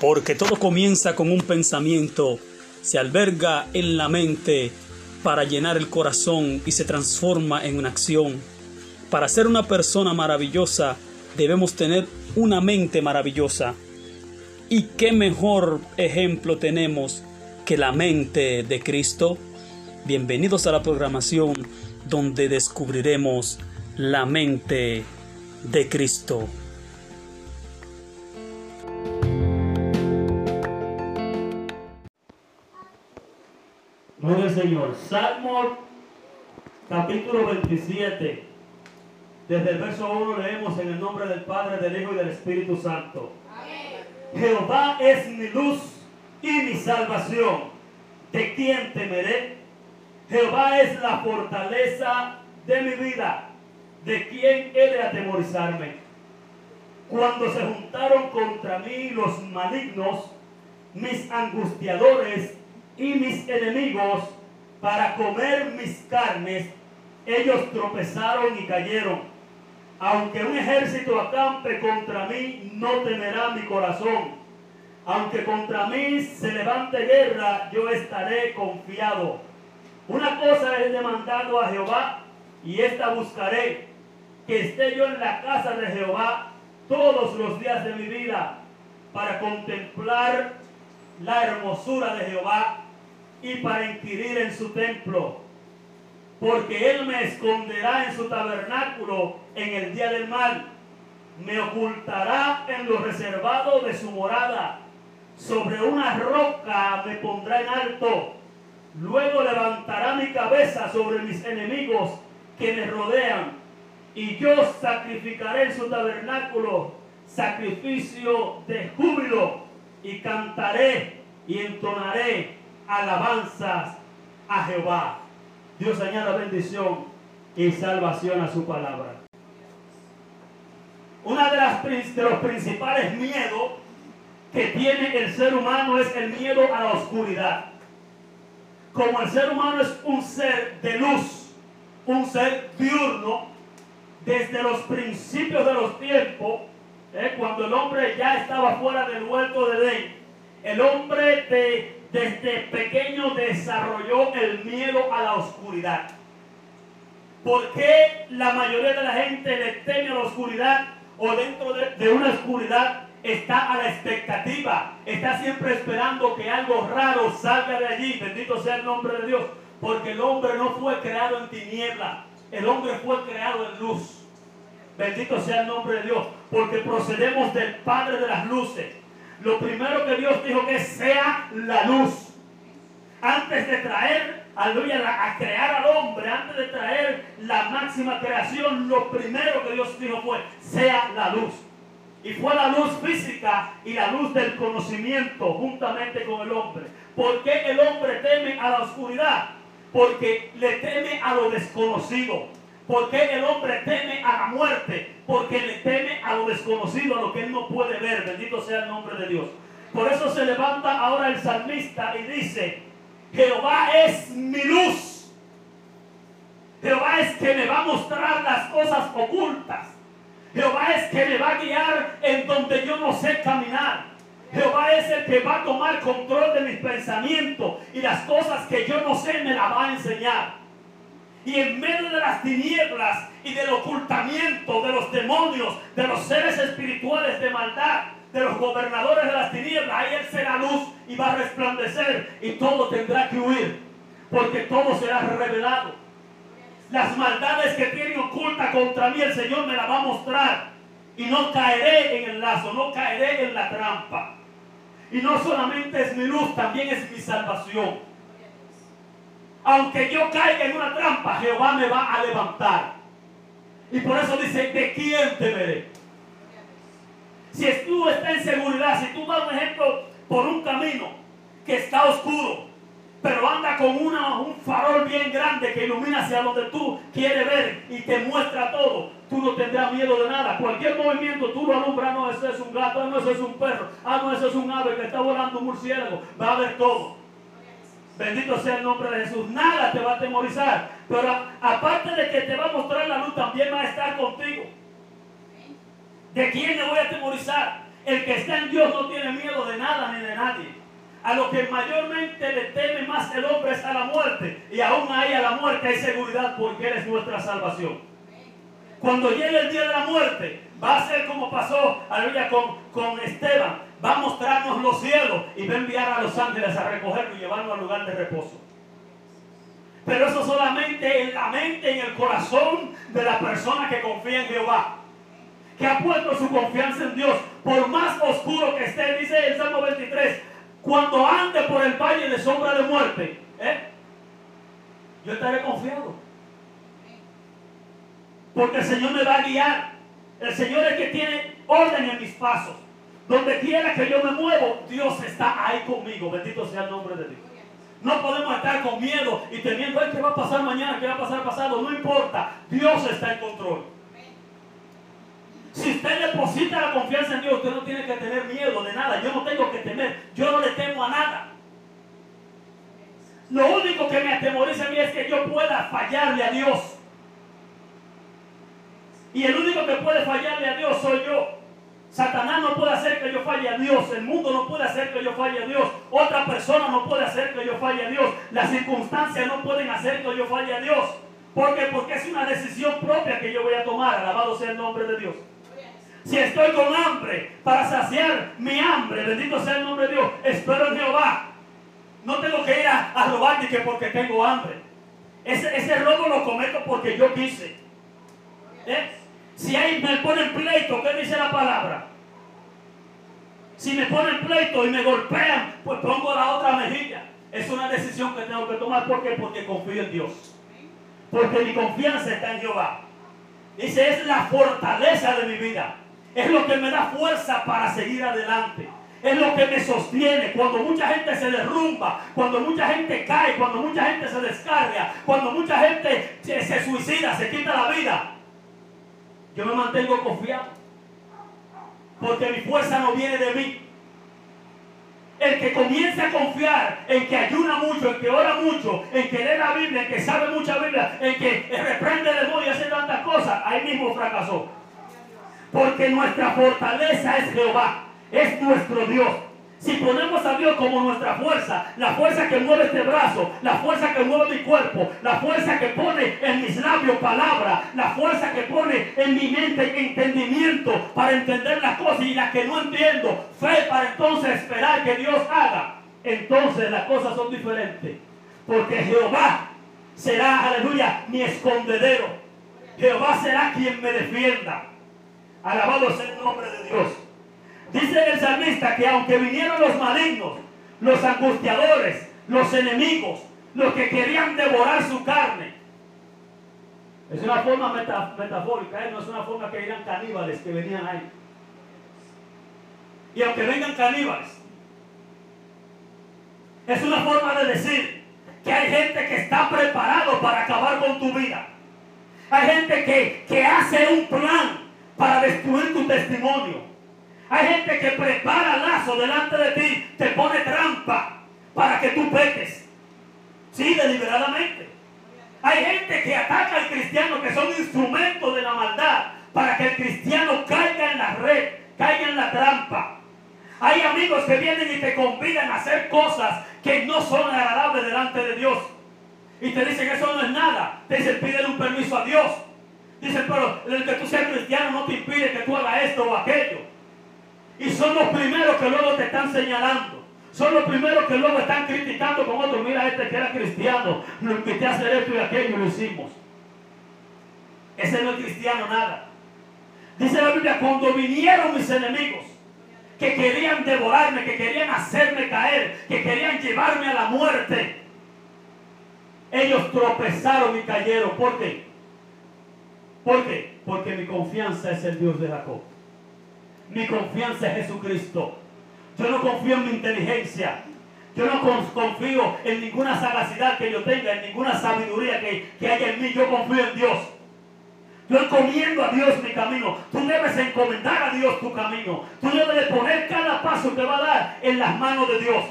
porque todo comienza con un pensamiento, se alberga en la mente para llenar el corazón y se transforma en una acción. Para ser una persona maravillosa debemos tener una mente maravillosa. ¿Y qué mejor ejemplo tenemos que la mente de Cristo? Bienvenidos a la programación donde descubriremos la mente de Cristo. Gloria al Señor. Salmo capítulo 27. Desde el verso 1 leemos en el nombre del Padre, del Hijo y del Espíritu Santo. Jehová es mi luz y mi salvación. ¿De quién temeré? Jehová es la fortaleza de mi vida. ¿De quién he de atemorizarme? Cuando se juntaron contra mí los malignos, mis angustiadores y mis enemigos para comer mis carnes, ellos tropezaron y cayeron. Aunque un ejército acampe contra mí, no temerá mi corazón. Aunque contra mí se levante guerra, yo estaré confiado. Una cosa he demandado a Jehová y esta buscaré, que esté yo en la casa de Jehová todos los días de mi vida para contemplar la hermosura de Jehová y para inquirir en su templo. Porque Él me esconderá en su tabernáculo en el día del mal. Me ocultará en lo reservado de su morada. Sobre una roca me pondrá en alto. Luego levantará mi cabeza sobre mis enemigos que me rodean. Y yo sacrificaré en su tabernáculo sacrificio de júbilo. Y cantaré y entonaré alabanzas a Jehová. Dios añada bendición y salvación a su palabra. Una de, las, de los principales miedos que tiene el ser humano es el miedo a la oscuridad. Como el ser humano es un ser de luz, un ser diurno, desde los principios de los tiempos, eh, cuando el hombre ya estaba fuera del huerto de Edén, el hombre de, desde pequeño desarrolló el miedo a la oscuridad. ¿Por qué la mayoría de la gente le teme a la oscuridad o dentro de, una oscuridad está a la expectativa? Está siempre esperando que algo raro salga de allí. Bendito sea el nombre de Dios. Porque el hombre no fue creado en tiniebla. El hombre fue creado en luz. Bendito sea el nombre de Dios. Porque procedemos del Padre de las luces lo primero que Dios dijo que sea la luz. Antes de traer, aleluya, a crear al hombre, antes de traer la máxima creación, lo primero que Dios dijo fue, sea la luz. Y fue la luz física y la luz del conocimiento juntamente con el hombre. ¿Por qué el hombre teme a la oscuridad? Porque le teme a lo desconocido. ¿Por qué el hombre teme a la muerte? Porque le teme a lo desconocido, a lo que él no puede ver. Bendito sea el nombre de Dios. Por eso se levanta ahora el salmista y dice, Jehová es mi luz. Jehová es que me va a mostrar las cosas ocultas. Jehová es que me va a guiar en donde yo no sé caminar. Jehová es el que va a tomar control de mis pensamientos y las cosas que yo no sé me las va a enseñar. Y en medio de las tinieblas y del ocultamiento de los demonios, de los seres espirituales de maldad, de los gobernadores de las tinieblas, ahí Él será luz y va a resplandecer y todo tendrá que huir, porque todo será revelado. Las maldades que tienen oculta contra mí, el Señor me la va a mostrar. Y no caeré en el lazo, no caeré en la trampa. Y no solamente es mi luz, también es mi salvación aunque yo caiga en una trampa, Jehová me va a levantar. Y por eso dice, ¿de quién temeré? Si tú estás en seguridad, si tú das un ejemplo por un camino que está oscuro, pero anda con una, un farol bien grande que ilumina hacia donde tú quieres ver y te muestra todo, tú no tendrás miedo de nada. Cualquier movimiento tú lo alumbras, no, eso es un gato, no, eso es un perro, ah, no, eso es un ave que está volando un murciélago, va a ver todo. Bendito sea el nombre de Jesús. Nada te va a atemorizar. Pero aparte de que te va a mostrar la luz, también va a estar contigo. ¿De quién me voy a atemorizar? El que está en Dios no tiene miedo de nada ni de nadie. A lo que mayormente le teme más el hombre es a la muerte. Y aún ahí a la muerte hay seguridad porque Él es nuestra salvación. Cuando llegue el día de la muerte, va a ser como pasó, aleluya, con, con Esteban. Va a mostrarnos los cielos y va a enviar a los ángeles a recogerlo y llevarlo al lugar de reposo. Pero eso solamente en la mente, en el corazón de la persona que confía en Jehová. Que ha puesto su confianza en Dios. Por más oscuro que esté, dice el Salmo 23, cuando ande por el valle de sombra de muerte, ¿eh? yo estaré confiado. Porque el Señor me va a guiar. El Señor es el que tiene orden en mis pasos. Donde quiera que yo me muevo, Dios está ahí conmigo. Bendito sea el nombre de Dios. No podemos estar con miedo y temiendo, ¿qué va a pasar mañana? ¿Qué va a pasar pasado? No importa. Dios está en control. Si usted deposita la confianza en Dios, usted no tiene que tener miedo de nada. Yo no tengo que temer. Yo no le temo a nada. Lo único que me atemoriza a mí es que yo pueda fallarle a Dios. Y el único que puede fallarle a Dios soy yo. Satanás no puede hacer que yo falle a Dios. El mundo no puede hacer que yo falle a Dios. Otra persona no puede hacer que yo falle a Dios. Las circunstancias no pueden hacer que yo falle a Dios. ¿Por qué? Porque es una decisión propia que yo voy a tomar. Alabado sea el nombre de Dios. Si estoy con hambre para saciar mi hambre, bendito sea el nombre de Dios, espero en Jehová. No tengo que ir a, robar ni que porque tengo hambre. Ese, ese robo lo cometo porque yo quise. ¿Eh? Si ahí me ponen pleito, ¿qué dice la palabra? Si me ponen pleito y me golpean, pues pongo la otra mejilla. Es una decisión que tengo que tomar. ¿Por qué? Porque confío en Dios. Porque mi confianza está en Jehová. Dice, es la fortaleza de mi vida. Es lo que me da fuerza para seguir adelante. Es lo que me sostiene cuando mucha gente se derrumba, cuando mucha gente cae, cuando mucha gente se descarga, cuando mucha gente se suicida, se quita la vida. Yo me mantengo confiado. Porque mi fuerza no viene de mí. El que comience a confiar en que ayuna mucho, en que ora mucho, en que lee la Biblia, en que sabe mucha Biblia, en que reprende el demonio y hace tantas cosas, ahí mismo fracasó. Porque nuestra fortaleza es Jehová, es nuestro Dios. Si ponemos a Dios como nuestra fuerza, la fuerza que mueve este brazo, la fuerza que mueve mi cuerpo, la fuerza que pone en mis labios palabra, la fuerza que pone en mi mente entendimiento para entender las cosas y las que no entiendo, fe para entonces esperar que Dios haga, entonces las cosas son diferentes. Porque Jehová será, aleluya, mi escondedero. Jehová será quien me defienda. Alabado sea el nombre de Dios. Dice el salmista que aunque vinieron los malignos, los angustiadores, los enemigos, los que querían devorar su carne, es una forma metafórica, ¿eh? no es una forma que eran caníbales que venían ahí. Y aunque vengan caníbales, es una forma de decir que hay gente que está preparado para acabar con tu vida. Hay gente que, que hace un plan para destruir tu testimonio. Hay gente que prepara lazo delante de ti, te pone trampa para que tú peques. Sí, deliberadamente. Hay gente que ataca al cristiano que son instrumentos de la maldad para que el cristiano caiga en la red, caiga en la trampa. Hay amigos que vienen y te convidan a hacer cosas que no son agradables delante de Dios. Y te dicen eso no es nada. Te dicen pídele un permiso a Dios. Dicen, pero el que tú seas cristiano no te impide que tú hagas esto o aquello. Y son los primeros que luego te están señalando. Son los primeros que luego están criticando con otros. Mira, este que era cristiano, lo invité a hacer esto y aquello y lo hicimos. Ese no es cristiano nada. Dice la Biblia, cuando vinieron mis enemigos, que querían devorarme, que querían hacerme caer, que querían llevarme a la muerte, ellos tropezaron y cayeron. ¿Por qué? ¿Por qué? Porque mi confianza es el Dios de Jacob. Mi confianza es Jesucristo. Yo no confío en mi inteligencia. Yo no confío en ninguna sagacidad que yo tenga, en ninguna sabiduría que, que haya en mí. Yo confío en Dios. Yo encomiendo a Dios mi camino. Tú debes encomendar a Dios tu camino. Tú debes poner cada paso que va a dar en las manos de Dios.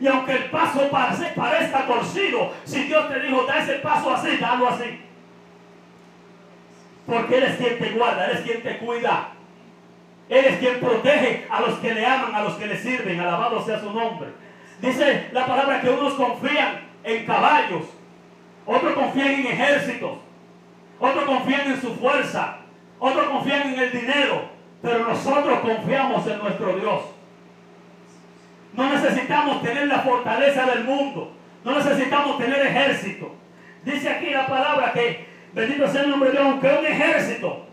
Y aunque el paso parezca torcido, si Dios te dijo, da ese paso así, dalo así. Porque Él es quien te guarda, Él es quien te cuida. Él es quien protege a los que le aman, a los que le sirven. Alabado sea su nombre. Dice la palabra que unos confían en caballos, otros confían en ejércitos, otros confían en su fuerza, otros confían en el dinero, pero nosotros confiamos en nuestro Dios. No necesitamos tener la fortaleza del mundo, no necesitamos tener ejército. Dice aquí la palabra que, bendito sea el nombre de Dios, aunque un ejército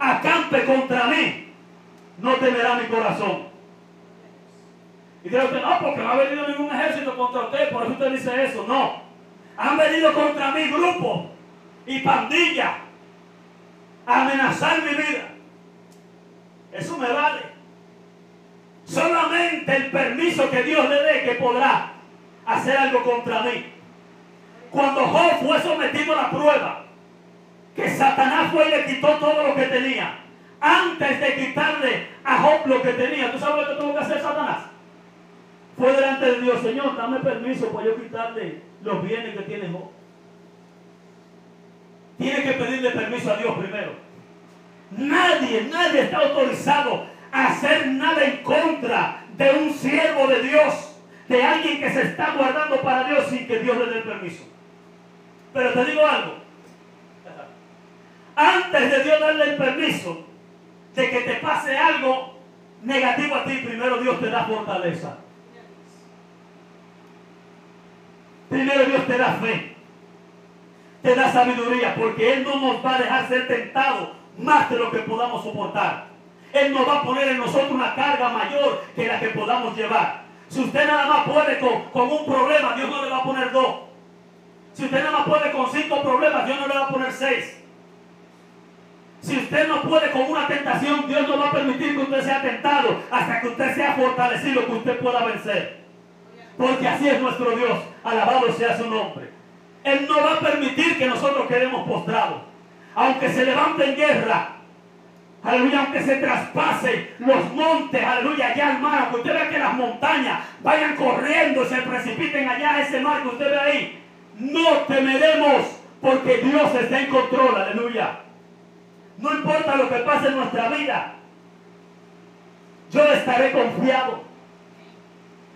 acampe contra mí, no temerá mi corazón. Y dirá usted, no, porque no ha venido ningún ejército contra usted, por eso usted dice eso. No. Han venido contra mí grupos y pandillas a amenazar mi vida. Eso me vale. Solamente el permiso que Dios le dé que podrá hacer algo contra mí. Cuando Job fue sometido a la prueba, que Satanás fue y le quitó todo lo que tenía. Antes de quitarle a Job lo que tenía, ¿tú sabes lo que tuvo que hacer Satanás? Fue delante de Dios, Señor, dame permiso para yo quitarle los bienes que tiene Job. Tiene que pedirle permiso a Dios primero. Nadie, nadie está autorizado a hacer nada en contra de un siervo de Dios, de alguien que se está guardando para Dios sin que Dios le dé permiso. Pero te digo algo, antes de Dios darle el permiso de que te pase algo negativo a ti, primero Dios te da fortaleza. Primero Dios te da fe, te da sabiduría, porque Él no nos va a dejar ser tentados más de lo que podamos soportar. Él nos va a poner en nosotros una carga mayor que la que podamos llevar. Si usted nada más puede con, con un problema, Dios no le va a poner dos. Si usted nada más puede con cinco problemas, Dios no le va a poner seis. Si usted no puede con una tentación, Dios no va a permitir que usted sea tentado hasta que usted sea fortalecido, que usted pueda vencer. Porque así es nuestro Dios. Alabado sea su nombre. Él no va a permitir que nosotros quedemos postrados. Aunque se levante en guerra, aleluya, aunque se traspase los montes, aleluya, allá al mar, que usted vea que las montañas vayan corriendo, se precipiten allá a ese mar que usted ve ahí. No temeremos porque Dios está en control, aleluya. No importa lo que pase en nuestra vida, yo estaré confiado.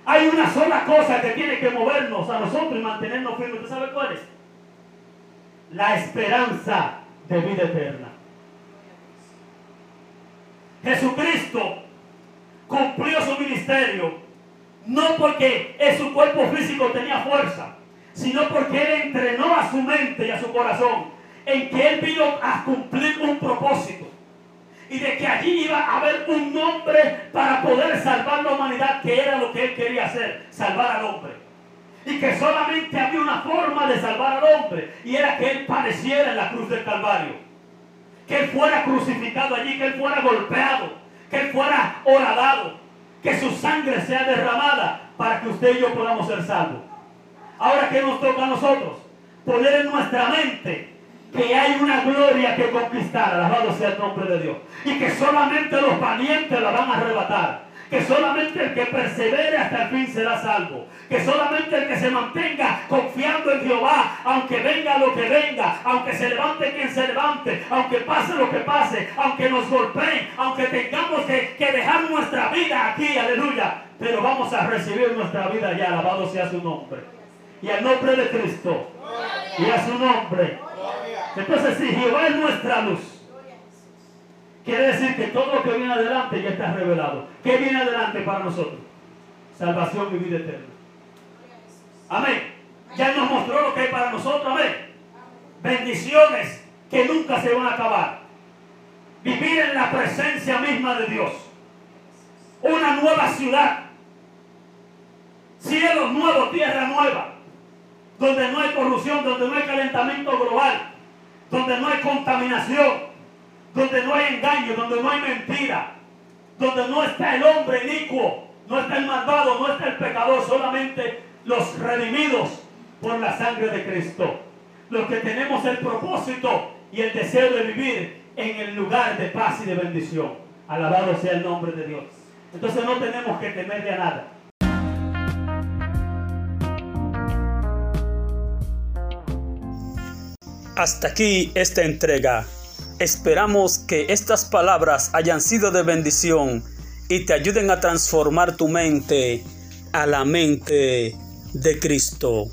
Hay una sola cosa que tiene que movernos a nosotros y mantenernos firmes. ¿Usted sabe cuál es? La esperanza de vida eterna. Jesucristo cumplió su ministerio no porque en su cuerpo físico tenía fuerza, sino porque Él entrenó a su mente y a su corazón en que Él vino a cumplir un propósito. Y de que allí iba a haber un nombre para poder salvar la humanidad, que era lo que Él quería hacer, salvar al hombre. Y que solamente había una forma de salvar al hombre, y era que Él padeciera en la cruz del Calvario. Que Él fuera crucificado allí, que Él fuera golpeado, que Él fuera horadado, que su sangre sea derramada para que usted y yo podamos ser salvos. Ahora, ¿qué nos toca a nosotros? Poner en nuestra mente que hay una gloria que conquistar, alabado sea el nombre de Dios, y que solamente los valientes la van a arrebatar, que solamente el que persevere hasta el fin será salvo, que solamente el que se mantenga confiando en Jehová, aunque venga lo que venga, aunque se levante quien se levante, aunque pase lo que pase, aunque nos golpeen, aunque tengamos que, que dejar nuestra vida aquí, aleluya, pero vamos a recibir nuestra vida ya, alabado sea su nombre. Y al nombre de Cristo, y a su nombre. Entonces, si Jehová es nuestra luz, quiere decir que todo lo que viene adelante ya está revelado. ¿Qué viene adelante para nosotros? Salvación y vida eterna. Amén. Ya nos mostró lo que hay para nosotros. Amén. Bendiciones que nunca se van a acabar. Vivir en la presencia misma de Dios. Una nueva ciudad. Cielo nuevo, tierra nueva. Donde no hay corrupción, donde no hay calentamiento global donde no hay contaminación, donde no hay engaño, donde no hay mentira, donde no está el hombre inicuo, no está el malvado, no está el pecador, solamente los redimidos por la sangre de Cristo. Los que tenemos el propósito y el deseo de vivir en el lugar de paz y de bendición. Alabado sea el nombre de Dios. Entonces no tenemos que temerle a nada. Hasta aquí esta entrega. Esperamos que estas palabras hayan sido de bendición y te ayuden a transformar tu mente a la mente de Cristo.